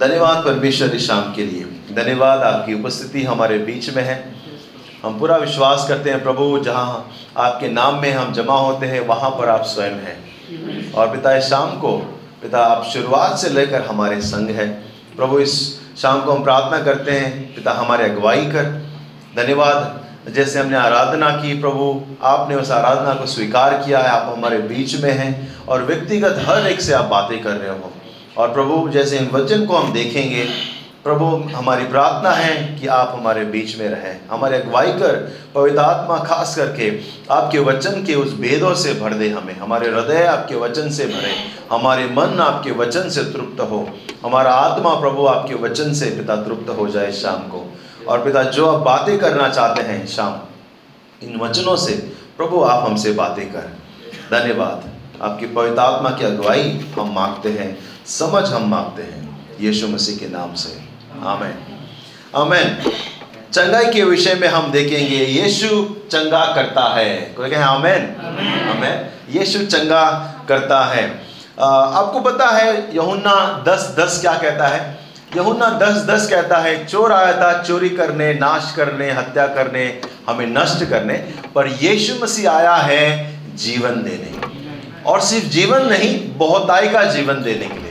धन्यवाद परमेश्वर शाम के लिए। धन्यवाद, आपकी उपस्थिति हमारे बीच में है। हम पूरा विश्वास करते हैं, प्रभु, जहाँ आपके नाम में हम जमा होते हैं, वहाँ पर आप स्वयं हैं। और पिता, इस शाम को, पिता, आप शुरुआत से लेकर हमारे संग है। प्रभु, इस शाम को हम प्रार्थना करते हैं, पिता, हमारे अगुवाई कर। धन्यवाद, जैसे हमने आराधना की, प्रभु, आपने उस आराधना को स्वीकार किया है, आप हमारे बीच में हैं और व्यक्तिगत हर एक से आप बातें कर रहे हो। और प्रभु, जैसे इन वचन को हम देखेंगे, प्रभु, हमारी प्रार्थना है कि आप हमारे बीच में रहें। हमारे अगुवाई कर, पवित्र आत्मा खास करके आपके वचन के उस भेदों से भर दे हमें। हमारे हृदय आपके वचन से भरे, हमारे मन आपके वचन से तृप्त हो। हमारा आत्मा प्रभु आपके वचन से पिता तृप्त हो जाए शाम को। और पिता, जो आप बातें करना चाहते हैं शाम, इन वचनों से प्रभु आप हमसे बातें कर। धन्यवाद। आपकी पवित्र आत्मा की अगुवाई हम मांगते हैं। समझ हम मांगते हैं यीशु मसीह के नाम से। आमेन। आमेन। चंगाई के विषय में हम देखेंगे यीशु चंगा करता है। कोई कहे आमेन। आमेन। यीशु चंगा करता है। आ, आपको पता है यहुन्ना दस दस क्या कहता है? यहुन्ना दस दस कहता है चोर आया था चोरी करने नाश करने हत्या करने हमें नष्ट करने पर यीशु मसीह आया है जीवन देने। और सिर्फ़ जीवन नहीं बहुताई का जीवन देने के लिए।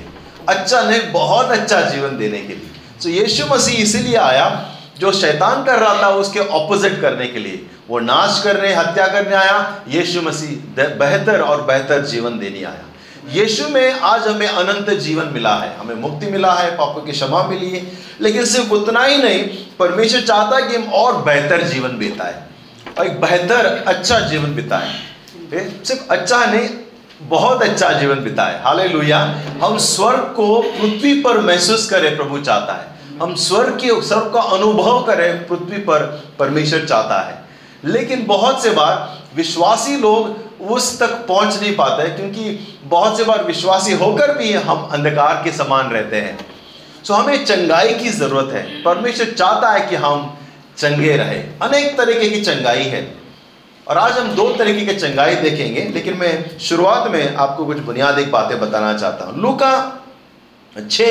अच्छा नहीं बहुत अच्छा जीवन देने के लिए। तो यीशु मसीह इसीलिए आया, जो शैतान कर रहा था, उसके ऑपोजिट करने के लिए। वो नाश करने, हत्या करने आया, यीशु मसीह बेहतर और बेहतर जीवन देने आया। यीशु में आज हमें अनंत जीवन मिला है। हमें मुक्ति मिला है, पापों की क्षमा मिली है। लेकिन सिर्फ़ उतना ही नहीं, परमेश्वर चाहता है कि हम और बेहतर जीवन बिताए। और एक बेहतर अच्छा जीवन बिताए। सिर्फ़ अच्छा नहीं बहुत अच्छा जीवन बिताए। हाले हम स्वर्ग को पृथ्वी पर महसूस करें, प्रभु चाहता है। हम स्वर्ग के स्वर्ग का अनुभव करें, पृथ्वी पर परमेश्वर चाहता है। लेकिन बहुत से बार विश्वासी लोग उस तक पहुँच नहीं पाते क्योंकि बहुत से बार विश्वासी होकर भी हम अंधकार के समान रहते हैं। सो हमें चंगाई की ज़रूरत है। परमेश्वर चाहता है कि हम चंगे रहे। अनेक तरीके की चंगाई है। और आज हम दो तरीके के चंगाई देखेंगे, लेकिन मैं शुरुआत में आपको कुछ बुनियादी बातें बताना चाहता हूँ। लूका छ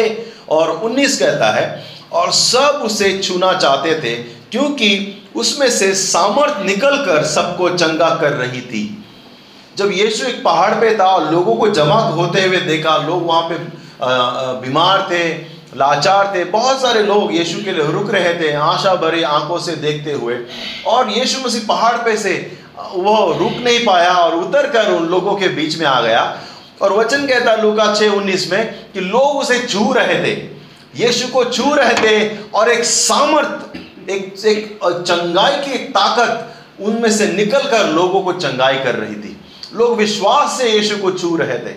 और उन्नीस कहता है, और सब उसे छूना चाहते थे, क्योंकि उसमें से सामर्थ निकलकर सबको चंगा कर रही थी। जब यीशु एक पहाड़ पे था और लोगों को जमा होते हुए देखा, लोग वहाँ पे बीमार थे, लाचार थे, बहुत सारे लोग यीशु के लिए रुक रहे थे, आशा भरी आँखों से देखते हुए। और यीशु मसीह पहाड़ पे से वो रुक नहीं पाया और उतर कर उन लोगों के बीच में आ गया। और वचन कहता लूका छः उन्नीस में कि लोग उसे छू रहे थे। यीशु को छू रहे थे और एक सामर्थ, एक एक चंगाई की एक ताकत उनमें से निकलकर लोगों को चंगाई कर रही थी। लोग विश्वास से यीशु को छू रहे थे।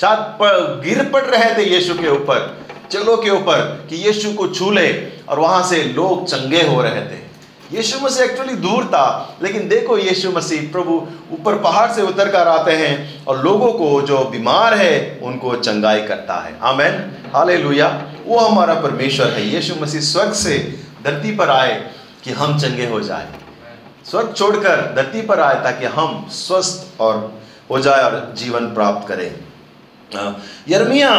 शायद गिर पड़ रहे थे यीशु के ऊपर, चलो के ऊपर कि यीशु को छू ले और वहाँ से लोग चंगे हो रहे थे। यीशु मसीह एक्चुअली दूर था, लेकिन देखो यीशु मसीह प्रभु ऊपर पहाड़ से उतर कर आते हैं और लोगों को जो बीमार है, उनको चंगाई करता है। आमेन। हाले वो हमारा परमेश्वर है। यीशु मसीह स्वर्ग से धरती पर आए कि हम चंगे हो जाए। स्वर्ग छोड़कर धरती पर आए ताकि हम स्वस्थ और हो जाए और जीवन प्राप्त करें। यर्मिया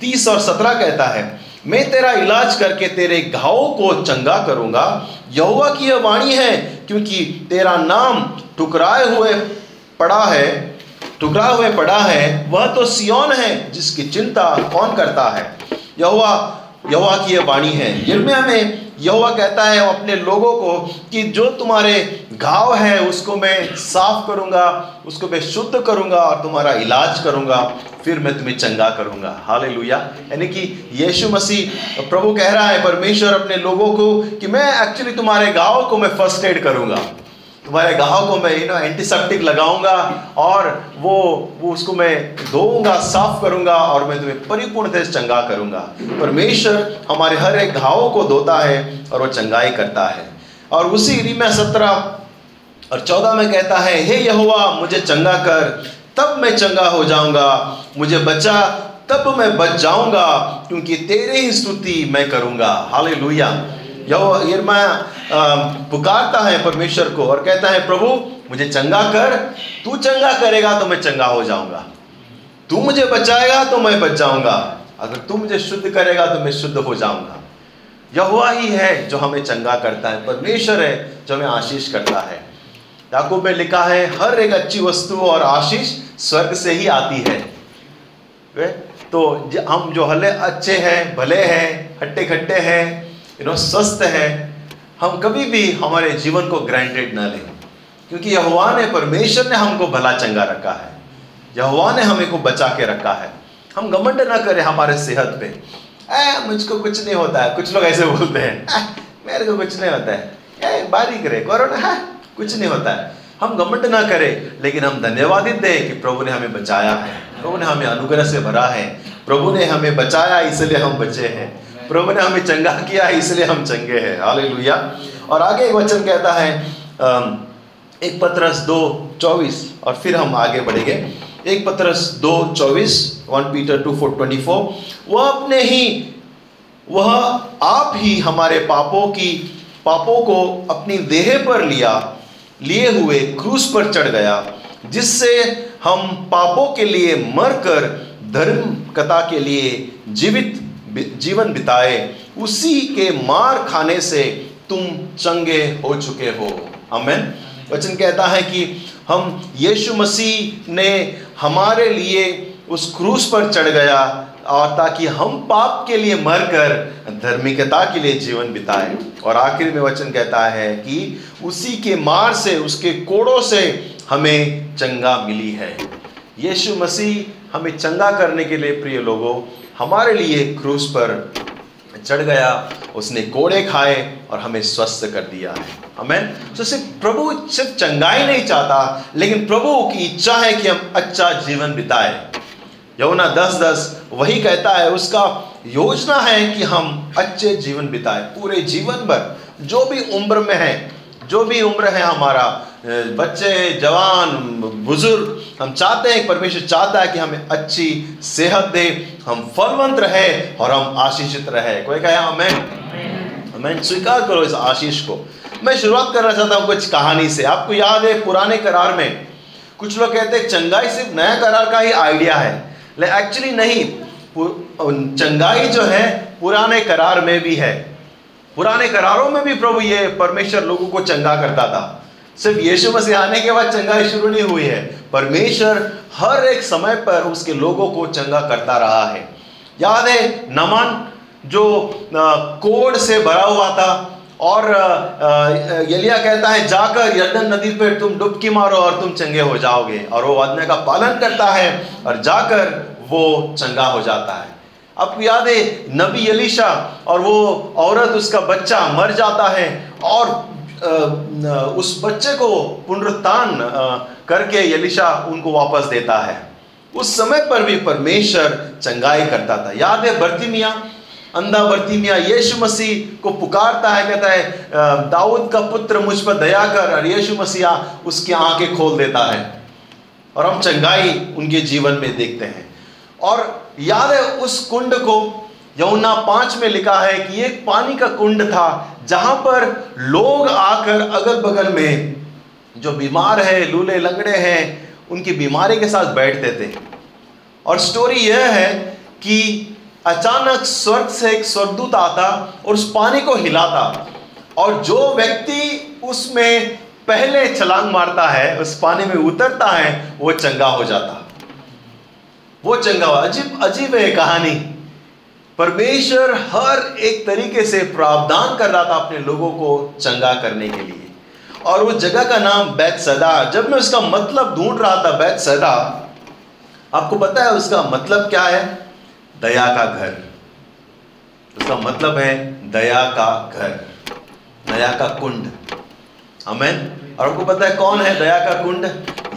तीस और सत्रह कहता है मैं तेरा इलाज करके तेरे घाव को चंगा करूँगा। यहुआ की यह वाणी है, क्योंकि तेरा नाम ठुकराए हुए पड़ा है टुकरा हुए पड़ा है, वह तो सियोन है, जिसकी चिंता कौन करता है? यहुआ यहुआ की यह वाणी है। यर्मिया में यहुआ कहता है अपने लोगों को कि जो तुम्हारे घाव है, उसको मैं साफ़ करूँगा, उसको मैं शुद्ध करूँगा और तुम्हारा इलाज करूँगा, फिर मैं तुम्हें चंगा करूँगा। हाल यानी कि यीशु मसीह प्रभु कह रहा है, परमेश्वर अपने लोगों को कि मैं एक्चुअली तुम्हारे गाँव को मैं फ़र्स्ट एड करूँगा। तुम्हारे गाँव को मैं यू नो एंटीसेप्टिक लगाऊँगा और वो वो उसको मैं धोऊँगा, साफ़ करूँगा और मैं तुम्हें परिपूर्ण से चंगा करूँगा। परमेश्वर हमारे हर एक घावों को धोता है और वो चंगाई करता है। और उसी रिमा सत्रह और चौदह में कहता है, हे यहुआ मुझे चंगा कर, तब मैं चंगा हो जाऊँगा। मुझे बचा, तब मैं बच जाऊँगा, क्योंकि तेरे ही स्तुति मैं करूँगा। हाले लुया यरमा पुकारता है परमेश्वर को और कहता है, प्रभु, मुझे चंगा कर, तू चंगा करेगा तो मैं चंगा हो जाऊँगा। तू मुझे बचाएगा तो मैं बच जाऊँगा। अगर तू मुझे शुद्ध करेगा तो मैं शुद्ध हो जाऊँगा। यह ही है जो हमें चंगा करता है। परमेश्वर है जो हमें आशीष करता है। याकूब में लिखा है, हर एक अच्छी वस्तु और आशीष स्वर्ग से ही आती है। वे? तो हम जो हले अच्छे हैं, भले हैं, हट्टे खट्टे हैं नो स्वस्थ हैं हम कभी भी हमारे जीवन को ग्रांटेड ना लें क्योंकि यहुआ ने परमेश्वर ने हमको भला चंगा रखा है। यहुआ ने हमें को बचा के रखा है। हम घमंड ना करें हमारे सेहत पे। ए, मुझको कुछ नहीं होता है। कुछ लोग ऐसे बोलते हैं मेरे को कुछ नहीं होता है। ए, बारीक रहे कोरोना है कुछ नहीं होता है। हम घमंड ना करें लेकिन हम धन्यवादित दें कि प्रभु ने हमें बचाया है। प्रभु ने हमें अनुग्रह से भरा है। प्रभु ने हमें बचाया इसलिए हम बचे हैं। प्रभु ने हमें चंगा किया है इसलिए हम चंगे हैं। हालेलुया। और आगे एक वचन कहता है एक पत्रस दो चौबीस, और फिर हम आगे बढ़ेंगे। एक पत्रस दो चौबीस, one Peter two four twenty four. वह अपने ही, वह आप ही हमारे पापों की, पापों को अपनी देह पर लिया, लिए हुए क्रूस पर चढ़ गया, जिससे हम पापों के लिए मरकर धर्म कथा के लिए जीवित जीवन बिताए, उसी के मार खाने से तुम चंगे हो चुके हो। अमेन वचन कहता है कि हम यीशु मसीह ने हमारे लिए उस क्रूस पर चढ़ गया, और ताकि हम पाप के लिए मरकर धार्मिकता के लिए जीवन बिताए। और आखिर में वचन कहता है कि उसी के मार से, उसके कोड़ों से हमें चंगा मिली है। यीशु मसीह हमें चंगा करने के लिए प्रिय लोगों हमारे लिए क्रूस पर चढ़ गया, उसने कोड़े खाए और हमें स्वस्थ कर दिया है। हमें तो सिर्फ़ प्रभु सिर्फ़ चंगाई नहीं चाहता, लेकिन प्रभु की इच्छा है कि हम अच्छा जीवन बिताए। यमुना दस दस वही कहता है, उसका योजना है कि हम अच्छे जीवन बिताए, पूरे जीवन भर, जो भी उम्र में है, जो भी उम्र है हमारा बच्चे जवान बुज़ुर्ग हम चाहते हैं परमेश्वर चाहता है कि हमें अच्छी सेहत दे हम फलवंत रहे और हम आशीषित रहे। कोई कहे हमें मैं स्वीकार करो इस आशीष को। मैं शुरुआत करना चाहता हूँ कुछ कहानी से। आपको याद है पुराने करार में कुछ लोग कहते हैं चंगाई सिर्फ़ नया करार का ही आइडिया है। लेकिन एक्चुअली नहीं। चंगाई जो है पुराने करार में भी है। पुराने करारों में भी प्रभु ये परमेश्वर लोगों को चंगा करता था। सिर्फ़ यीशु मसीह आने के बाद चंगाई शुरू नहीं हुई है। परमेश्वर हर एक समय पर उसके लोगों को चंगा करता रहा है। याद है, नमन जो कोड से भरा हुआ था और यलिया कहता है, जाकर यर्दन नदी पर तुम डुबकी मारो और तुम चंगे हो जाओगे। और वो आज्ञा का पालन करता है और जाकर वो चंगा हो जाता है। आपको याद है, नबी यलीशा और वो औरत, उसका बच्चा मर जाता है और उस बच्चे को पुनरुत्थान करके यलिशा उनको वापस देता है। उस समय पर भी परमेश्वर चंगाई करता था। याद है बर्ती मिया अंधा बर्ती मिया यीशु मसीह को पुकारता है, कहता है दाऊद का पुत्र मुझ पर दया कर और यीशु मसीह उसकी आँखें खोल देता है। और हम चंगाई उनके जीवन में देखते हैं। और याद है उस कुंड को यमुना पाँच में लिखा है कि एक पानी का कुंड था, जहाँ पर लोग आकर अगल बगल में जो बीमार है, लूले लंगड़े हैं, उनकी बीमारी के साथ बैठते थे। और स्टोरी यह है कि अचानक स्वर्ग से एक स्वर्गदूत आता और उस पानी को हिलाता और जो व्यक्ति उसमें पहले छलांग मारता है, उस पानी में उतरता है, वो चंगा हो जाता। वो चंगा हुआ अजीब अजीब है कहानी। परमेश्वर हर एक तरीके से प्रावधान कर रहा था अपने लोगों को चंगा करने के लिए। और वो जगह का नाम बैत सदा जब मैं उसका मतलब ढूंढ रहा था बैत सदा आपको पता है उसका मतलब क्या है? दया का घर। उसका मतलब है दया का घर, दया का कुंड। हमें और आपको पता है कौन है दया का कुंड?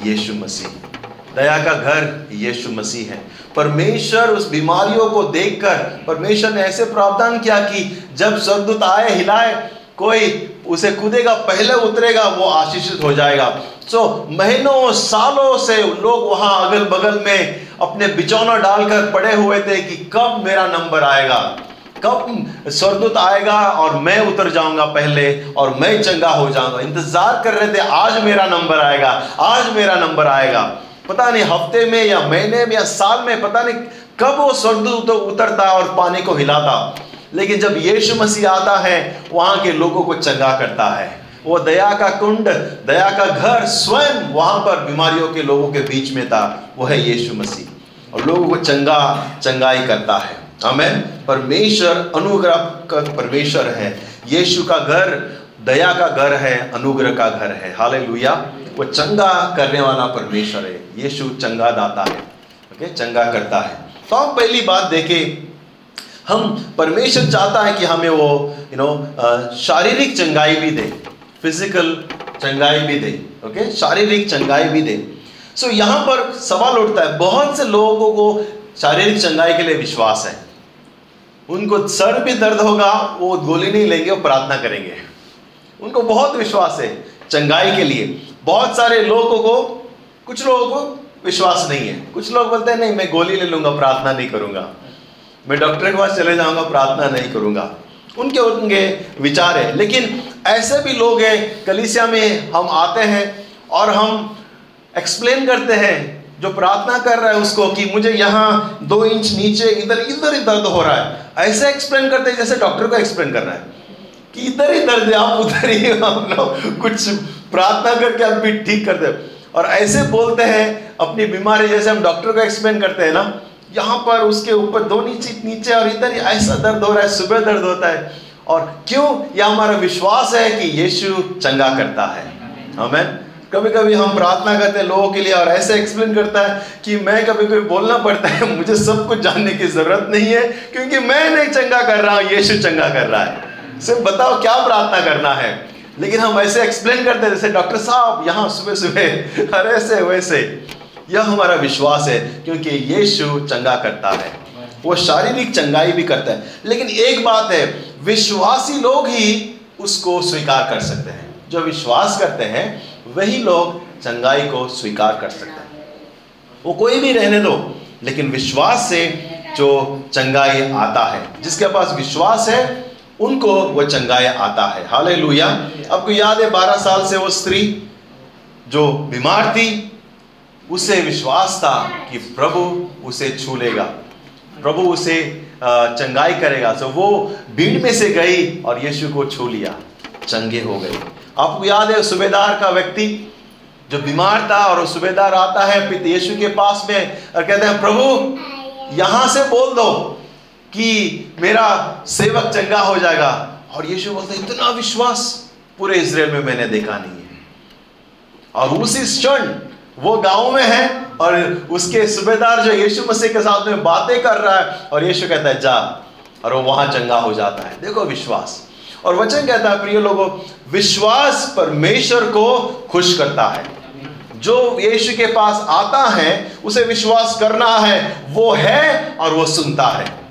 यीशु मसीह। दया का घर यीशु मसीह है। परमेश्वर उस बीमारियों को देखकर परमेश्वर ने ऐसे प्रावधान किया कि जब स्वर्गदूत आए हिलाए कोई उसे कूदेगा पहले उतरेगा वो आशीषित हो जाएगा। सो so, महीनों सालों से लोग वहाँ अगल बगल में अपने बिचौना डालकर पड़े हुए थे कि कब मेरा नंबर आएगा कब स्वर्गदूत आएगा और मैं उतर जाऊँगा पहले और मैं चंगा हो जाऊँगा। इंतज़ार कर रहे थे आज मेरा नंबर आएगा आज मेरा नंबर आएगा। पता नहीं हफ़्ते में या महीने में या साल में, पता नहीं कब वो स्वर्गदूत उतरता और पानी को हिलाता। लेकिन जब यीशु मसीह आता है, वहाँ के लोगों को चंगा करता है। वो दया का कुंड, दया का घर स्वयं वहाँ पर बीमारियों के लोगों के बीच में था। वो है यीशु मसीह। और लोगों को चंगा, चंगाई करता है। हमें परमेश्वर अनुग्रह का परमेश्वर है। यीशु का घर दया का घर है, अनुग्रह का घर है। हाले वो चंगा करने वाला परमेश्वर है। यीशु चंगा दाता है। ओके चंगा करता है। तो हम पहली बात देखें हम परमेश्वर चाहता है कि हमें वो यू नो शारीरिक चंगाई भी दे फ़िज़िकल चंगाई भी दे। ओके शारीरिक चंगाई भी दे। सो so, यहाँ पर सवाल उठता है बहुत से लोगों को शारीरिक चंगाई के लिए विश्वास है। उनको सर भी दर्द होगा वो गोली नहीं लेंगे वो प्रार्थना करेंगे। उनको बहुत विश्वास है चंगाई के लिए। बहुत सारे लोगों को, कुछ लोगों को विश्वास नहीं है। कुछ लोग बोलते हैं, नहीं, मैं गोली ले लूँगा, प्रार्थना नहीं करूँगा। मैं डॉक्टर के पास चले जाऊँगा, प्रार्थना नहीं करूँगा। उनके उनके विचार है। लेकिन ऐसे भी लोग हैं, कलिसिया में हम आते हैं और हम एक्सप्लेन करते हैं, जो प्रार्थना कर रहा है उसको कि मुझे यहाँ दो इंच नीचे, इधर इधर ही दर्द हो रहा है। ऐसे एक्सप्लेन करते हैं जैसे डॉक्टर को एक्सप्लेन कर रहा है। कि इधर ही दर्द आप उधर ही हम लोग कुछ प्रार्थना करके आप भी ठीक कर दे। और ऐसे बोलते हैं, अपनी बीमारी जैसे हम डॉक्टर को एक्सप्लेन करते हैं ना, यहाँ पर उसके ऊपर दो नीचे नीचे और इधर ही ऐसा दर्द हो रहा है, सुबह दर्द होता है। और क्यों? यह हमारा विश्वास है कि यीशु चंगा करता है। हमें कभी कभी हम प्रार्थना करते हैं लोगों के लिए और ऐसे एक्सप्लेन करता है कि मैं कभी कभी बोलना पड़ता है, मुझे सब कुछ जानने की ज़रूरत नहीं है, क्योंकि मैं नहीं चंगा कर रहा हूँ, यीशु चंगा कर रहा है। सिर्फ़ बताओ क्या प्रार्थना करना है? लेकिन हम ऐसे एक्सप्लेन करते हैं, जैसे डॉक्टर साहब यहाँ सुबह सुबह अरे ऐसे, वैसे। यह हमारा विश्वास है, क्योंकि यीशु चंगा करता है। वो शारीरिक चंगाई भी करता है। लेकिन एक बात है, विश्वासी लोग ही उसको स्वीकार कर सकते हैं। जो विश्वास करते हैं, वही लोग चंगाई को स्वीकार कर सकते हैं। वो कोई भी रहने दो, लेकिन विश्वास से जो चंगाई आता है, जिसके पास विश्वास है उनको वो चंगाई आता है। हाल लुया आपको याद है बारह साल से वो स्त्री जो बीमार थी, उसे विश्वास था कि प्रभु उसे छू लेगा प्रभु उसे चंगाई करेगा। तो वो भीड़ में से गई और यीशु को छू लिया, चंगे हो गए। आपको याद है सुबेदार का व्यक्ति जो बीमार था और सुबेदार आता है यीशु के पास में और कहते हैं, प्रभु, यहाँ से बोल दो। कि मेरा सेवक चंगा हो जाएगा। और यीशु बोलते, इतना विश्वास पूरे इसराइल में मैंने देखा नहीं है। और उसी क्षण वो गाँव में है और उसके सूबेदार जो यीशु मसीह के साथ में बातें कर रहा है, और यीशु कहता है, जा। और वो वहाँ चंगा हो जाता है। देखो विश्वास। और वचन कहता है, प्रिय लोगों, विश्वास परमेश्वर को खुश करता है। जो यीशु के पास आता है, उसे विश्वास करना है, वो है और वो सुनता है।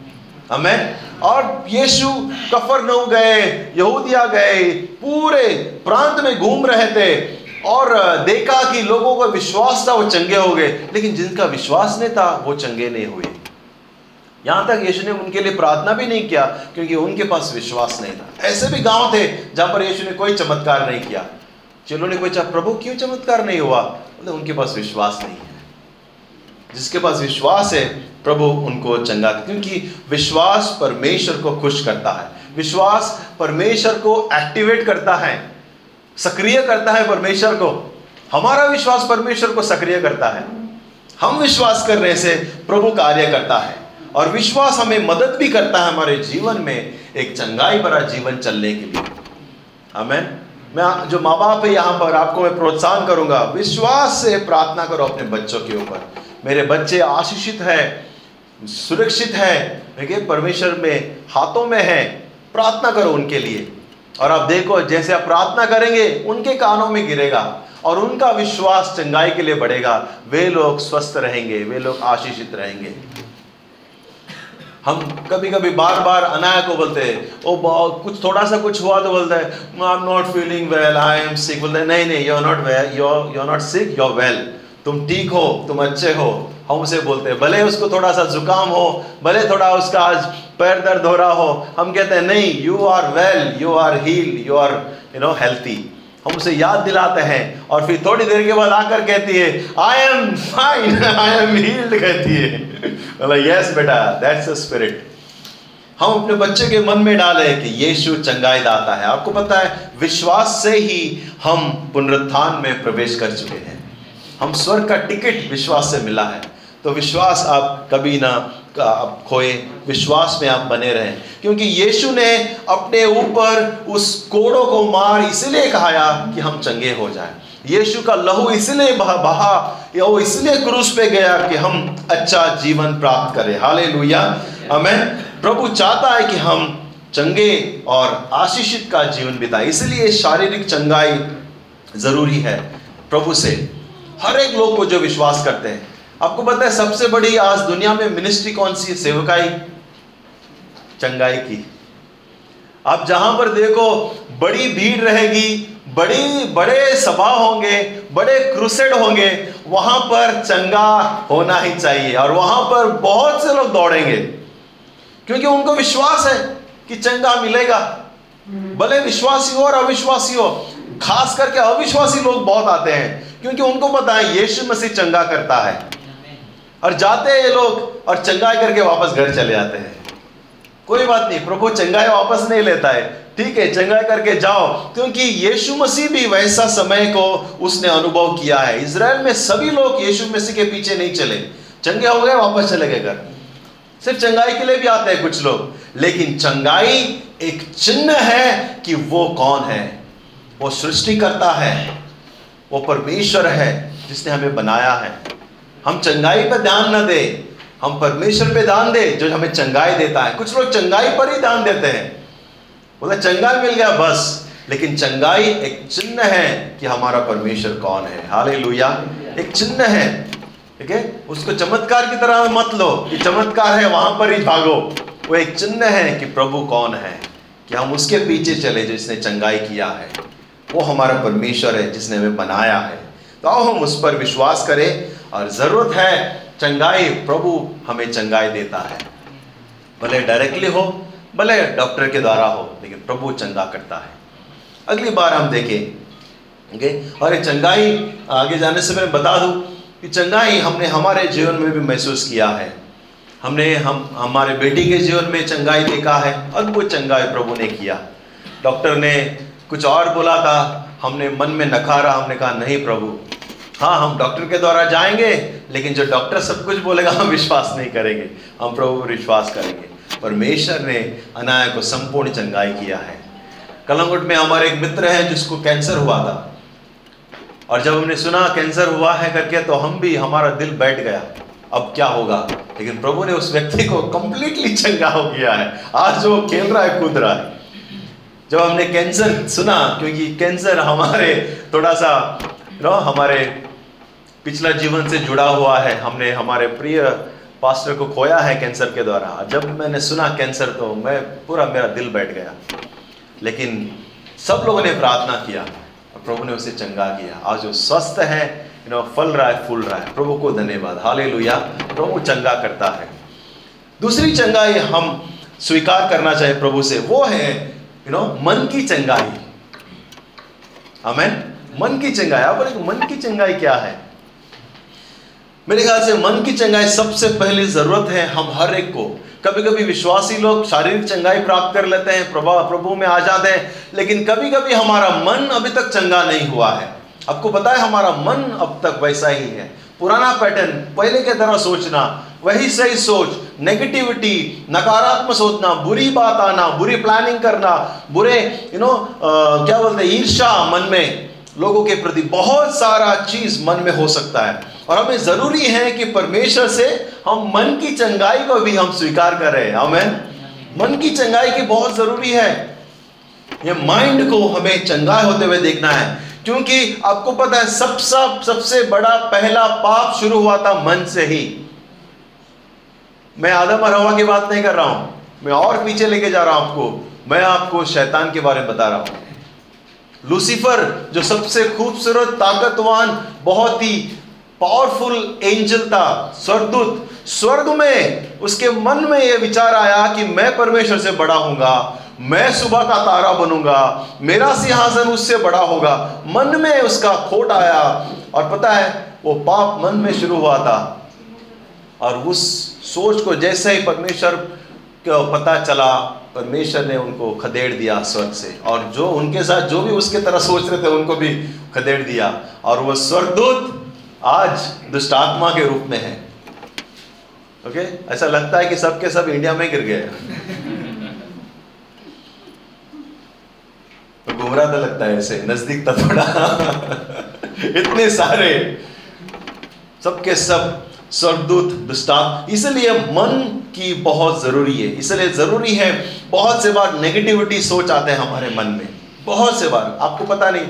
हमें और यीशु कफर नौ गए, यहूदिया गए, पूरे प्रांत में घूम रहे थे और देखा कि लोगों का विश्वास था, वो चंगे हो गए। लेकिन जिनका विश्वास नहीं था, वो चंगे नहीं हुए। यहाँ तक यीशु ने उनके लिए प्रार्थना भी नहीं किया, क्योंकि उनके पास विश्वास नहीं था। ऐसे भी गाँव थे, जहाँ पर यीशु ने कोई चमत्कार नहीं किया। चलो ने चाह, प्रभु, क्यों चमत्कार नहीं हुआ? मतलब उनके पास विश्वास नहीं है। जिसके पास विश्वास है प्रभु उनको चंगा क्योंकि विश्वास परमेश्वर को खुश करता है। विश्वास परमेश्वर को एक्टिवेट करता है, सक्रिय करता है परमेश्वर को। हमारा विश्वास परमेश्वर को सक्रिय करता है। हम विश्वास करने से प्रभु कार्य करता है, और विश्वास हमें मदद भी करता है हमारे जीवन में, एक चंगाई भरा जीवन चलने के लिए। हमें मैं जो माँ बाप है यहाँ पर, आपको मैं प्रोत्साहन करूँगा, विश्वास से प्रार्थना करो अपने बच्चों के ऊपर। मेरे बच्चे आशीषित है सुरक्षित है। देखिए, परमेश्वर में, हाथों में है। प्रार्थना करो उनके लिए। और आप देखो, जैसे आप प्रार्थना करेंगे, उनके कानों में गिरेगा और उनका विश्वास चंगाई के लिए बढ़ेगा। वे लोग स्वस्थ रहेंगे, वे लोग आशीषित रहेंगे। हम कभी कभी बार बार अनाया को बोलते हैं, ओ कुछ थोड़ा सा कुछ हुआ तो बोलते हैं I am not feeling well I am sick बोलते हैं, नहीं नहीं you are not well you are not sick you are well तुम ठीक हो, तुम अच्छे हो हम उसे बोलते हैं, भले उसको थोड़ा सा जुकाम हो, भले थोड़ा उसका आज पैर दर्द हो रहा हो। हम कहते हैं, नहीं you are well you are heal you are you know healthy हम उसे याद दिलाते हैं और फिर थोड़ी देर के बाद आकर कहती है I am fine I am healed कहती है। बोला यस बेटा दैट्स द स्पिरिट हम अपने बच्चे के मन में डाले कि यीशु चंगाई दाता है। आपको पता है, विश्वास से ही हम पुनरुत्थान में प्रवेश कर चुके हैं। हम स्वर्ग का टिकट विश्वास से मिला है। तो विश्वास आप कभी ना आप खोए, विश्वास में आप बने रहें। क्योंकि यीशु ने अपने ऊपर उस कोड़ों को मार इसलिए कहाया कि हम चंगे हो जाएँ। यीशु का लहू इसलिए बहा बहा या वो इसलिए क्रूस पे गया कि हम अच्छा जीवन प्राप्त करें। हाले लुया हमें प्रभु चाहता है कि हम चंगे और आशीषित का जीवन बिताए। इसलिए शारीरिक चंगाई ज़रूरी है प्रभु से। हर एक लोग को जो विश्वास करते हैं आपको पता है सबसे बड़ी आज दुनिया में मिनिस्ट्री कौन सी है? सेवकाई। चंगाई की। आप जहाँ पर देखो, बड़ी भीड़ रहेगी, बड़ी, बड़े सभा होंगे, बड़े क्रूसेड होंगे, वहाँ पर चंगा होना ही चाहिए और वहाँ पर बहुत से लोग दौड़ेंगे। क्योंकि उनको विश्वास है कि चंगा मिलेगा। भले विश्वासी हो और अविश्वासी हो, खास करके अविश्वासी लोग बहुत आते हैं, क्योंकि उनको पता है यीशु मसीह चंगा करता है। और जाते हैं ये लोग और चंगाई करके वापस घर चले जाते हैं। कोई बात नहीं, प्रभु चंगाई वापस नहीं लेता है। ठीक है, चंगाई करके जाओ, क्योंकि यीशु मसीह भी वैसा समय को उसने अनुभव किया है। इसराइल में सभी लोग यीशु मसीह के पीछे नहीं चले। चंगे हो गए, वापस चले गए घर। सिर्फ़ चंगाई के लिए भी आते हैं कुछ लोग। लेकिन चंगाई एक चिन्ह है कि वो कौन है? वो सृष्टि करता है। वो परमेश्वर है जिसने हमें बनाया है। हम चंगाई पर ध्यान न दे, हम परमेश्वर पे ध्यान दे, जो हमें चंगाई देता है। कुछ लोग चंगाई पर ही ध्यान देते हैं। बोला, चंगाई मिल गया, बस। लेकिन चंगाई एक चिन्ह है कि हमारा परमेश्वर कौन है। हाले एक चिन्ह है, ठीक है? उसको चमत्कार की तरह मत लो, कि चमत्कार है, वहाँ पर ही भागो। वो एक चिन्ह है कि प्रभु कौन है, कि हम उसके पीछे चले जिसने चंगाई किया है। वो हमारा परमेश्वर है, जिसने हमें बनाया है। तो आओ हम उस पर विश्वास करें। और ज़रूरत है, चंगाई प्रभु हमें चंगाई देता है। भले डायरेक्टली हो, भले डॉक्टर के द्वारा हो, लेकिन प्रभु चंगा करता है। अगली बार हम देखें, ओके? और ये चंगाई आगे जाने से मैं बता दूँ कि चंगाई हमने हमारे जीवन में भी महसूस किया है। हमने, हम, हमारे बेटी के जीवन में चंगाई देखा है, अद्भुत चंगाई प्रभु ने किया। डॉक्टर ने कुछ और बोला था, हमने मन में नखारा, हमने कहा, नहीं प्रभु हाँ हम डॉक्टर के द्वारा जाएँगे, लेकिन जो डॉक्टर सब कुछ बोलेगा, हम विश्वास नहीं करेंगे। हम प्रभु पर विश्वास करेंगे। परमेश्वर ने अनाया को संपूर्ण चंगाई किया है। कलंगुट में हमारे एक मित्र हैं, जिसको कैंसर हुआ था। और जब हमने सुना, कैंसर हुआ है करके तो हम भी, हमारा दिल बैठ गया। अब क्या होगा? लेकिन प्रभु ने उस व्यक्ति को कंप्लीटली चंगा हो गया है। आज वो खेल रहा है, कूद रहा है। जब हमने कैंसर सुना, क्योंकि कैंसर हमारे, थोड़ा सा नो हमारे पिछला जीवन से जुड़ा हुआ है। हमने हमारे प्रिय पास्टर को खोया है कैंसर के द्वारा। जब मैंने सुना कैंसर तो मैं पूरा मेरा दिल बैठ गया। लेकिन सब लोगों ने प्रार्थना किया और प्रभु ने उसे चंगा किया। आज जो स्वस्थ है यू नो फल रहा है, फूल रहा है। प्रभु को धन्यवाद। हाले प्रभु चंगा करता है। दूसरी चंगाई हम स्वीकार करना चाहे प्रभु से, वो है यू नो मन की चंगाई। हमें मन की चंगाई। आप बोले मन की चंगाई क्या है? मेरे ख्याल से मन की चंगाई सबसे पहली ज़रूरत है हम हर एक को। कभी कभी विश्वासी लोग शारीरिक चंगाई प्राप्त कर लेते हैं, प्रभा, प्रभु में आ जाते हैं, लेकिन कभी कभी हमारा मन अभी तक चंगा नहीं हुआ है। आपको पता है हमारा मन अब तक वैसा ही है। पुराना पैटर्न, पहले के तरह सोचना, वही सही सोच नेगेटिविटी नकारात्मक सोचना, बुरी बात आना, बुरी प्लानिंग करना, बुरे यू नो क्या बोलते हैं ईर्षा मन में, लोगों के प्रति बहुत सारा चीज़ मन में हो सकता है। और हमें ज़रूरी है कि परमेश्वर से हम मन की चंगाई को भी हम स्वीकार करें। हमें मन की चंगाई की बहुत ज़रूरी है। ये माइंड को हमें चंगाई होते हुए देखना है। क्योंकि आपको पता है, सब सब, सबसे बड़ा पहला पाप शुरू हुआ था मन से ही। मैं आदम और हवा की बात नहीं कर रहा हूँ। मैं और पीछे लेके जा रहा हूँ आपको। मैं आपको शैतान के बारे में बता रहा हूँ। लूसीफर जो सबसे खूबसूरत, ताकतवान, बहुत ही पावरफुल एंजल था, स्वर्गदूत। स्वर्ग में उसके मन में यह विचार आया कि मैं परमेश्वर से बड़ा हूँगा मैं सुबह का तारा बनूँगा, मेरा सिंहासन उससे बड़ा होगा। मन में उसका खोट आया और पता है, वो पाप मन में शुरू हुआ था। और उस सोच को जैसे ही परमेश्वर को पता चला, परमेश्वर ने उनको खदेड़ दिया स्वर्ग से। और जो उनके साथ जो भी उसके तरह सोच रहे थे, उनको भी खदेड़ दिया। और वो स्वर्गदूत आज दुष्ट आत्मा के रूप में है। Okay okay? ऐसा लगता है कि सब के सब इंडिया में गिर गए तो गुमराह तो लगता है ऐसे, नज़दीक था थोड़ा। इतने सारे। सबके सब स्वर्गदूत दुष्टात इसलिए मन की बहुत ज़रूरी है। इसलिए ज़रूरी है, बहुत से बार नेगेटिविटी सोच आते हैं हमारे मन में। बहुत से बार। आपको पता नहीं,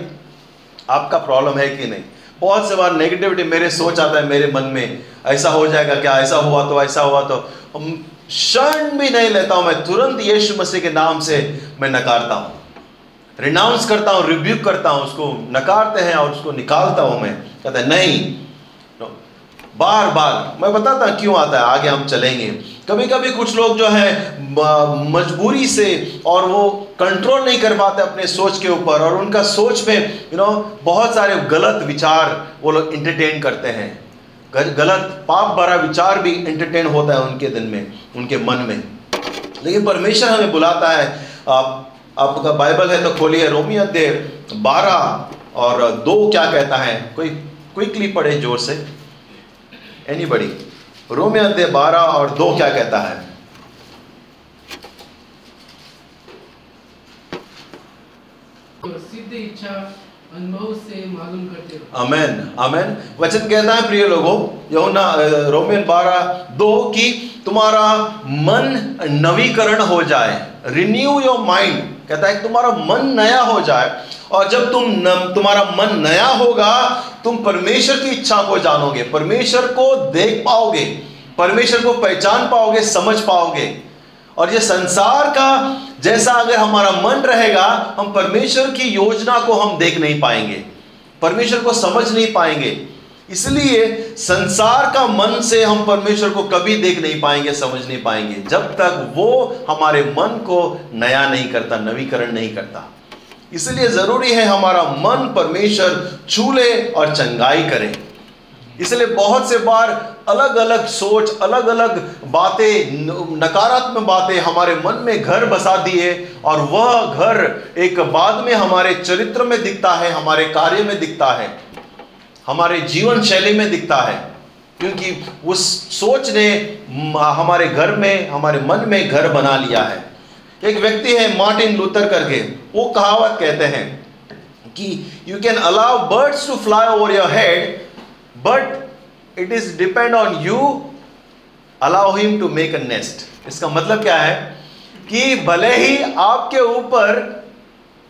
आपका प्रॉब्लम है कि नहीं। बहुत से बार नेगेटिविटी मेरे सोच आता है, मेरे मन में। ऐसा हो जाएगा क्या? ऐसा हुआ तो ऐसा हुआ तो। क्षण भी नहीं लेता हूँ मैं। तुरंत यीशु मसीह के नाम से मैं नकारता हूँ। रिनाउंस करता हूँ रिव्यू करता हूँ, उसको नकारते हैं और उसको निकालता हूँ मैं। कहता है, नहीं बार बार मैं बताता क्यों आता है, आगे हम चलेंगे। कभी कभी कुछ लोग जो है मजबूरी से और वो कंट्रोल नहीं कर पाते अपने सोच के ऊपर और उनका सोच में यू नो बहुत सारे गलत विचार वो लोग इंटरटेन करते हैं। गलत, पाप भरा विचार भी इंटरटेन होता है उनके दिन में, उनके मन में। लेकिन परमेश्वर हमें बुलाता है। आप, आपका बाइबल है तो खोलिए रोमी अध्याय बारह और दो क्या कहता है? कोई क्विकली पढ़े ज़ोर से। एनी बड़ी रोमियो अध्याय बारह और दो क्या कहता है? अमेन अमेन वचन कहता है प्रिय लोगों यहुना रोमियन बारह दो कि तुम्हारा मन नवीकरण हो जाए रिन्यू योर माइंड कहता है तुम्हारा मन नया हो जाए और जब तुम न, तुम्हारा मन नया होगा तुम परमेश्वर की इच्छा को जानोगे परमेश्वर को देख पाओगे परमेश्वर को पहचान पाओगे समझ पाओगे। और ये संसार का जैसा अगर हमारा मन रहेगा, हम परमेश्वर की योजना को हम देख नहीं पाएँगे, परमेश्वर को समझ नहीं पाएँगे। इसलिए संसार का मन से हम परमेश्वर को कभी देख नहीं पाएँगे, समझ नहीं पाएँगे, जब तक वो हमारे मन को नया नहीं करता, नवीकरण नहीं करता। इसलिए ज़रूरी है हमारा मन परमेश्वर छूले और चंगाई करे। इसलिए बहुत से बार अलग अलग सोच अलग अलग बातें, नकारात्मक बातें हमारे मन में घर बसा दिए और वह घर एक बाद में हमारे चरित्र में दिखता है, हमारे कार्य में दिखता है, हमारे जीवन शैली में दिखता है। क्योंकि उस सोच ने हमारे घर में, हमारे मन में घर बना लिया है। एक व्यक्ति है मार्टिन लूथर करके, वो कहावत कहते हैं कि you can allow birds to fly over your head but it is depend on you allow him to make a nest इसका मतलब क्या है? कि भले ही आपके ऊपर,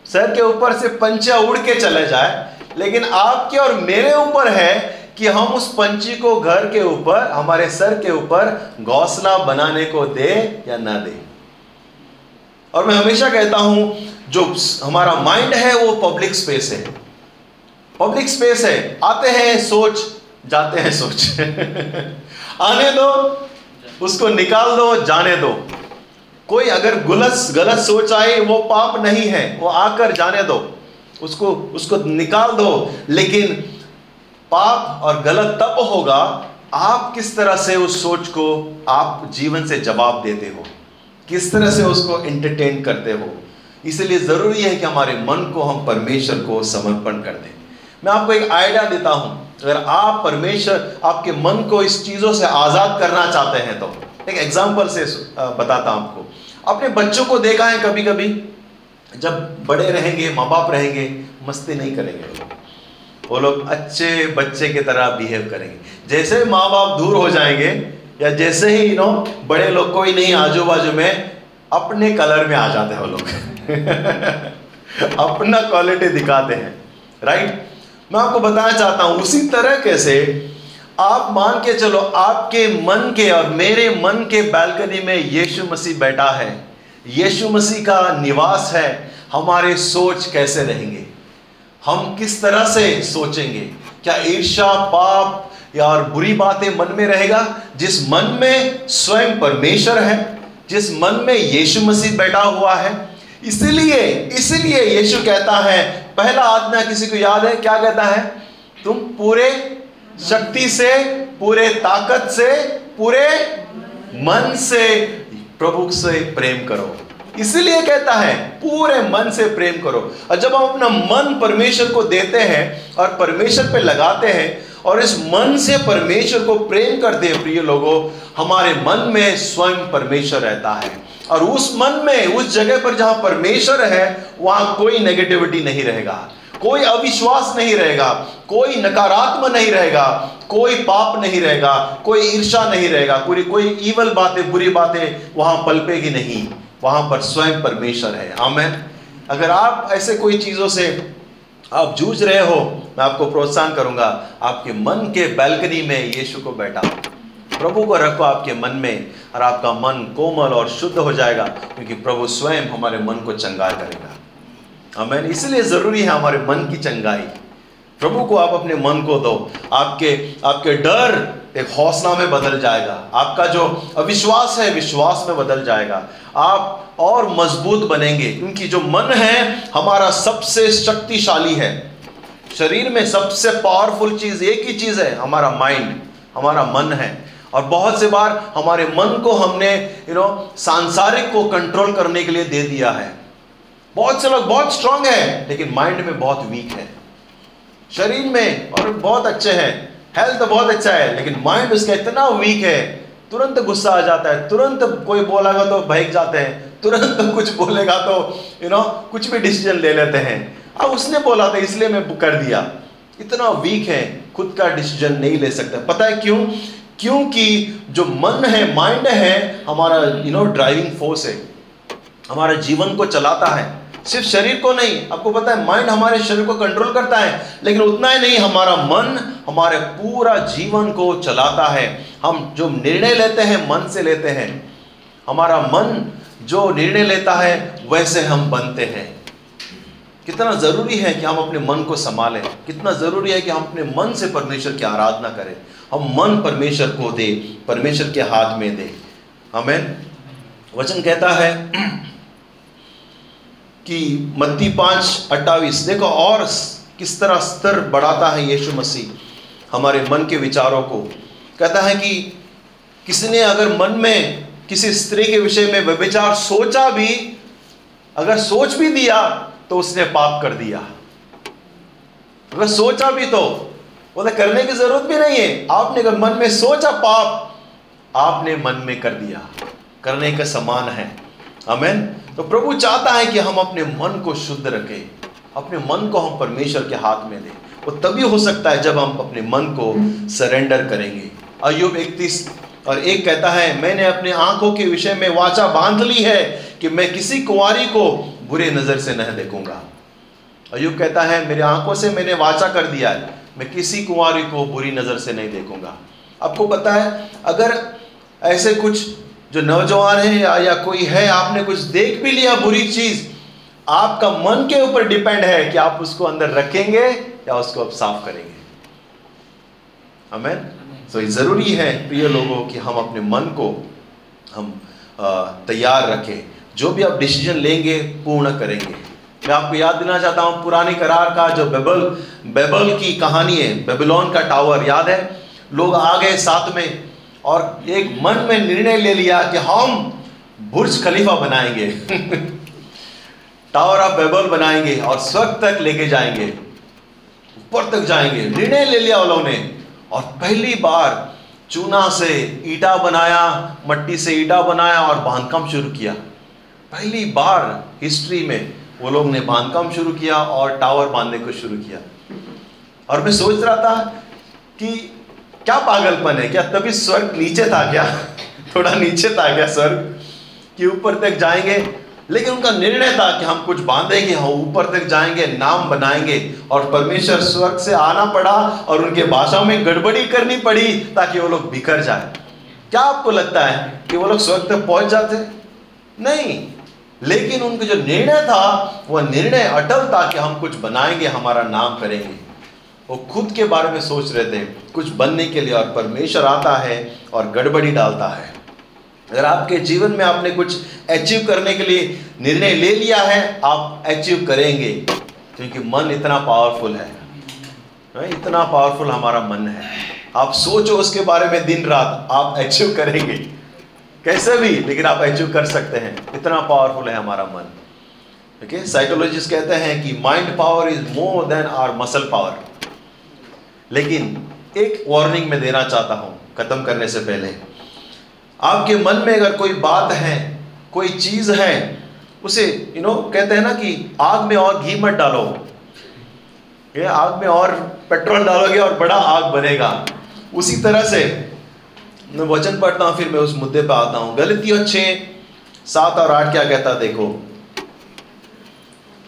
सर के ऊपर से पंचा उड़ के चले जाए, लेकिन आपके और मेरे ऊपर है कि हम उस पंछी को घर के ऊपर, हमारे सर के ऊपर घोसला बनाने को दे या ना दे। और मैं हमेशा कहता हूँ, जो हमारा माइंड है, वो पब्लिक स्पेस है। पब्लिक स्पेस है। आते हैं, सोच जाते हैं सोच। आने दो, उसको निकाल दो, जाने दो। कोई अगर गलत गलत सोच आए, वो पाप नहीं है, वो आकर जाने दो। उसको उसको निकाल दो। लेकिन पाप और गलत तब होगा, आप किस तरह से उस सोच को आप जीवन से जवाब देते हो? किस तरह से उसको एंटरटेन करते हो? इसलिए ज़रूरी है कि हमारे मन को, हम परमेश्वर को समर्पण कर दें। मैं आपको एक आइडिया देता हूँ। अगर आप परमेश्वर आपके मन को इस चीज़ों से आज़ाद करना चाहते हैं तो। एक एग्ज़ाम्पल से बताता हूँ आपको। अपने बच्चों को देखा है कभी कभी जब बड़े रहेंगे माँ बाप रहेंगे, मस्ती नहीं करेंगे वो लोग। अच्छे बच्चे की तरह बिहेव करेंगे। जैसे माँ बाप दूर हो जाएँगे, या जैसे ही नो बड़े लोग कोई नहीं आजू बाजू में, अपने कलर में आ जाते हैं वो लोग। अपना क्वालिटी दिखाते हैं। राइट मैं आपको बताना चाहता हूँ, उसी तरह कैसे आप मान के चलो, आपके मन के और मेरे मन के बैल्कनी में यीशु मसीह बैठा है। यीशु मसीह का निवास है। हमारे सोच कैसे रहेंगे? हम किस तरह से सोचेंगे? क्या ईर्षा पाप या और बुरी बातें मन में रहेगा? जिस मन में स्वयं परमेश्वर है, जिस मन में यीशु मसीह बैठा हुआ है, इसलिए इसलिए यीशु कहता है पहला आज्ञा किसी को याद है, क्या कहता है? तुम पूरे शक्ति से, पूरे ताकत से, पूरे मन से प्रभु से प्रेम करो। इसलिए कहता है, पूरे मन से प्रेम करो। और जब हम अपना मन परमेश्वर को देते हैं और परमेश्वर पे लगाते हैं और इस मन से परमेश्वर को प्रेम करते हैं प्रिय लोगों, हमारे मन में स्वयं परमेश्वर रहता है। और उस मन में, उस जगह पर जहाँ परमेश्वर है, वहाँ कोई नेगेटिविटी नहीं रहेगा। कोई अविश्वास नहीं रहेगा। कोई नकारात्मक नहीं रहेगा। कोई पाप नहीं रहेगा। कोई ईर्षा नहीं रहेगा। कोई कोई ईवल बातें, बुरी बातें वहाँ पलपेगी नहीं। वहाँ पर स्वयं परमेश्वर है। आमेन। अगर आप ऐसे कोई चीज़ों से आप जूझ रहे हो, मैं आपको प्रोत्साहन करूँगा, आपके मन के बैल्कनी में यीशु को बैठा। प्रभु को रखो आपके मन में और आपका मन कोमल और शुद्ध हो जाएगा, क्योंकि प्रभु स्वयं हमारे मन को चंगा करेगा। हमें इसलिए ज़रूरी है हमारे मन की चंगाई। प्रभु को आप अपने मन को दो। आपके आपके डर एक हौसला में बदल जाएगा। आपका जो अविश्वास है, विश्वास में बदल जाएगा। आप और मज़बूत बनेंगे। क्योंकि जो मन है, हमारा सबसे शक्तिशाली है। शरीर में सबसे पावरफुल चीज़ एक ही चीज़ है, हमारा माइंड हमारा मन है। और बहुत से बार हमारे मन को हमने यू नो सांसारिक को कंट्रोल करने के लिए दे दिया है। बहुत से लोग बहुत स्ट्रांग है, लेकिन माइंड में बहुत वीक है। शरीर में और बहुत अच्छे हैं। हेल्थ बहुत अच्छा है, लेकिन माइंड उसका इतना वीक है, तुरंत गुस्सा आ जाता है, तुरंत कोई बोलेगा तो भाग जाते हैं, तुरंत कुछ बोलेगा तो यू नो कुछ भी डिसीज़न ले लेते हैं। अब उसने बोला था, इसलिए मैं कर दिया। इतना वीक है, खुद का डिसीज़न नहीं ले सकता। पता है क्यों? क्योंकि जो मन है माइंड है, हमारा यू नो ड्राइविंग फोर्स है। हमारे जीवन को चलाता है। सिर्फ़ शरीर को नहीं, आपको पता है माइंड हमारे शरीर को कंट्रोल करता है, लेकिन उतना ही नहीं, हमारा मन हमारे पूरा जीवन को चलाता है। हम जो निर्णय लेते हैं, मन से लेते हैं। हमारा मन जो निर्णय लेता है, वैसे हम बनते हैं। कितना ज़रूरी है कि हम अपने मन को संभालें। कितना ज़रूरी है कि हम अपने मन से परमेश्वर की आराधना करें। हम मन परमेश्वर को दे, परमेश्वर के हाथ में दे। हमें वचन कहता है कि मत्ती पाँच अट्ठाईस देखो, और किस तरह स्तर बढ़ाता है यीशु मसीह? हमारे मन के विचारों को। कहता है कि किसी ने अगर मन में किसी स्त्री के विषय में व्यभिचार सोचा भी, अगर सोच भी दिया तो उसने पाप कर दिया। अगर सोचा भी तो बोले करने की ज़रूरत भी नहीं है। आपने अगर मन में सोचा पाप, आपने मन में कर दिया। करने का समान है। अमेन तो प्रभु चाहता है कि हम अपने मन को शुद्ध रखें, अपने मन को हम परमेश्वर के हाथ में दें। वो तभी हो सकता है जब हम अपने मन को सरेंडर करेंगे। अयुब इकतीस और एक कहता है, मैंने अपने आँखों के विषय में वाचा बाँध ली है कि मैं किसी कुंवारी को बुरे नज़र से नहीं देखूँगा। अयुब कहता है, मेरे आँखों से मैंने वाचा कर दिया है, मैं किसी कुंवारी को बुरी नज़र से नहीं देखूँगा। आपको पता है, अगर ऐसे कुछ जो नौजवान है या, या कोई है आपने कुछ देख भी लिया बुरी चीज़ आपका मन के ऊपर डिपेंड है कि आप उसको अंदर रखेंगे या उसको आप साफ़ करेंगे। हमें ये ज़रूरी है प्रिय लोगों कि हम अपने मन को हम तैयार रखें। जो भी आप डिसीज़न लेंगे पूर्ण करेंगे। मैं आपको याद देना चाहता हूँ पुराने करार का जो बेबल बेबल की कहानी है बेबीलोन का टावर याद है? लोग आ गए साथ में और एक मन में निर्णय ले लिया कि हम बुर्ज खलीफा बनाएँगे। टावर ऑफ़ बेबल बनाएँगे और स्वर्ग तक लेके जाएँगे। ऊपर तक जाएँगे। निर्णय ले लिया उन्होंने और पहली बार चूना से ईटा बनाया, मट्टी से ईटा बनाया और बांधकाम शुरू किया। पहली बार हिस्ट्री में वो लोग ने बांधकाम शुरू किया और टावर बांधने को शुरू किया। और मैं सोच रहा था कि क्या पागलपन है? क्या तभी स्वर्ग नीचे था क्या? थोड़ा नीचे था क्या स्वर्ग? कि ऊपर तक जाएँगे। लेकिन उनका निर्णय था कि हम कुछ बांधेंगे, हम ऊपर तक जाएँगे, नाम बनाएँगे। और परमेश्वर स्वर्ग से आना पड़ा और उनके भाषा में गड़बड़ी करनी पड़ी ताकि वो लोग बिखर जाए। क्या आपको लगता है कि वो लोग स्वर्ग तक पहुँच जाते? नहीं। लेकिन उनका जो निर्णय था वह निर्णय अटल था कि हम कुछ बनाएँगे, हमारा नाम करेंगे। वो खुद के बारे में सोच रहे थे कुछ बनने के लिए और परमेश्वर आता है और गड़बड़ी डालता है। अगर आपके जीवन में आपने कुछ अचीव करने के लिए निर्णय ले लिया है आप अचीव करेंगे क्योंकि मन इतना पावरफुल है। हाँ, इतना पावरफुल हमारा मन है। आप सोचो उसके बारे में दिन रात आप अचीव करेंगे। कैसे भी लेकिन आप अचीव कर सकते हैं। इतना पावरफुल है हमारा मन। ओके साइकोलॉजिस्ट कहते हैं कि mind power is more than our muscle power लेकिन एक वार्निंग मैं देना चाहता हूँ, खत्म करने से पहले। आपके मन में अगर कोई बात है, कोई चीज़ है, उसे यू नो कहते हैं ना कि आग में और घी मत डालो। ये आग में और पेट्रोल डालोगे और बड़ा आग बनेगा। उसी तरह से मैं वचन पढ़ता हूँ, फिर मैं उस मुद्दे पर आता हूँ। गलतियों छः, सात और आठ क्या कहता देखो।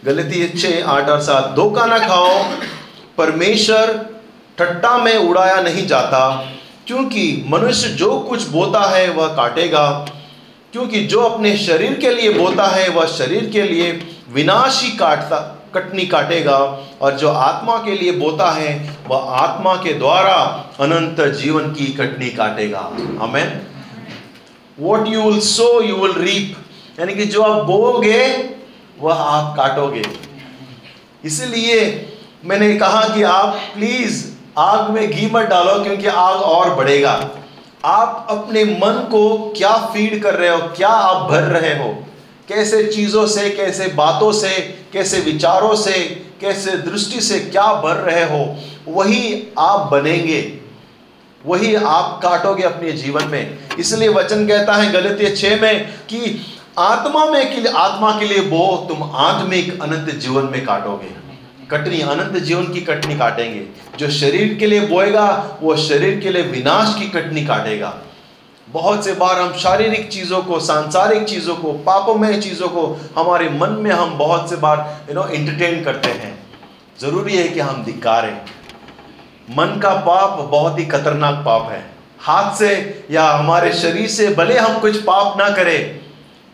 गलती, छः, आठ और सात, धोखा ना खाओ। परमेश्वर ठट्टा में उड़ाया नहीं जाता, क्योंकि मनुष्य जो कुछ बोता है वह काटेगा, क्योंकि जो अपने शरीर के लिए बोता है वह शरीर के लिए विनाश ही काटता, कटनी काटेगा, और जो आत्मा के लिए बोता है वह आत्मा के द्वारा अनंत जीवन की कटनी काटेगा। हमें what you will sow you will reap यानी कि जो आप बोओगे, वह आप काटोगे। इसलिए मैंने कहा कि आप प्लीज़ आग में घी मत डालो क्योंकि आग और बढ़ेगा। आप अपने मन को क्या फ़ीड कर रहे हो? क्या आप भर रहे हो? कैसे चीज़ों से, कैसे बातों से, कैसे विचारों से, कैसे दृष्टि से क्या भर रहे हो? वही आप बनेंगे। वही आप काटोगे अपने जीवन में। इसलिए वचन कहता है गलत छः में कि आत्मा में के लिए आत्मा के लिए बो तुम आत्मिक अनंत जीवन में काटोगे। कटनी, अनंत जीवन की कटनी काटेंगे। जो शरीर के लिए बोएगा, वो शरीर के लिए विनाश की कटनी काटेगा। बहुत से बार हम शारीरिक चीज़ों को, सांसारिक चीज़ों को, पापोमय चीज़ों को हमारे मन में हम बहुत से बार यू नो एंटरटेन करते हैं। ज़रूरी है कि हम धिकारें मन का पाप बहुत ही खतरनाक पाप है। हाथ से या हमारे शरीर से भले हम कुछ पाप ना करें,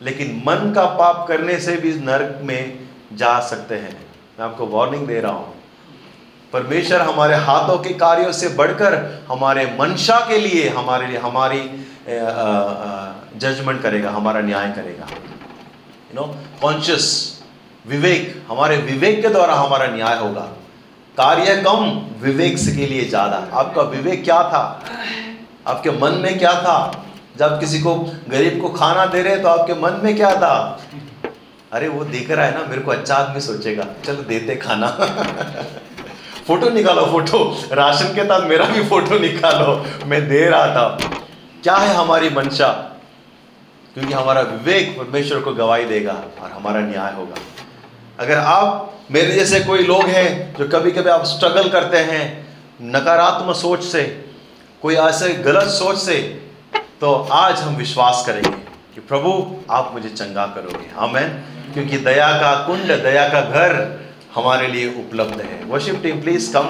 लेकिन मन का पाप करने से भी नरक में जा सकते हैं। मैं आपको वार्निंग दे रहा हूँ। परमेश्वर हमारे हाथों के कार्यों से बढ़कर हमारे मंशा के लिए हमारे लिए हमारी जजमेंट करेगा, हमारा न्याय करेगा। यू नो कॉन्शियस विवेक, हमारे विवेक के द्वारा हमारा न्याय होगा। कार्य कम विवेक के लिए ज़्यादा। आपका विवेक क्या था? आपके मन में क्या था? जब किसी को, गरीब को खाना दे रहे तो आपके मन में क्या था? अरे वो देख रहा है ना, मेरे को अच्छा आदमी सोचेगा। चलो देते खाना। फ़ोटो निकालो, फ़ोटो। राशन के साथ मेरा भी फ़ोटो निकालो। मैं दे रहा था। क्या है हमारी मंशा? क्योंकि हमारा विवेक परमेश्वर को गवाही देगा और हमारा न्याय होगा। अगर आप मेरे जैसे कोई लोग हैं जो कभी कभी आप स्ट्रगल करते हैं, नकारात्मक सोच से, कोई ऐसे गलत सोच से तो आज हम विश्वास करेंगे कि प्रभु, आप मुझे चंगा करोगे। हमें क्योंकि दया का कुंड, दया का घर हमारे लिए उपलब्ध है। Worship team please come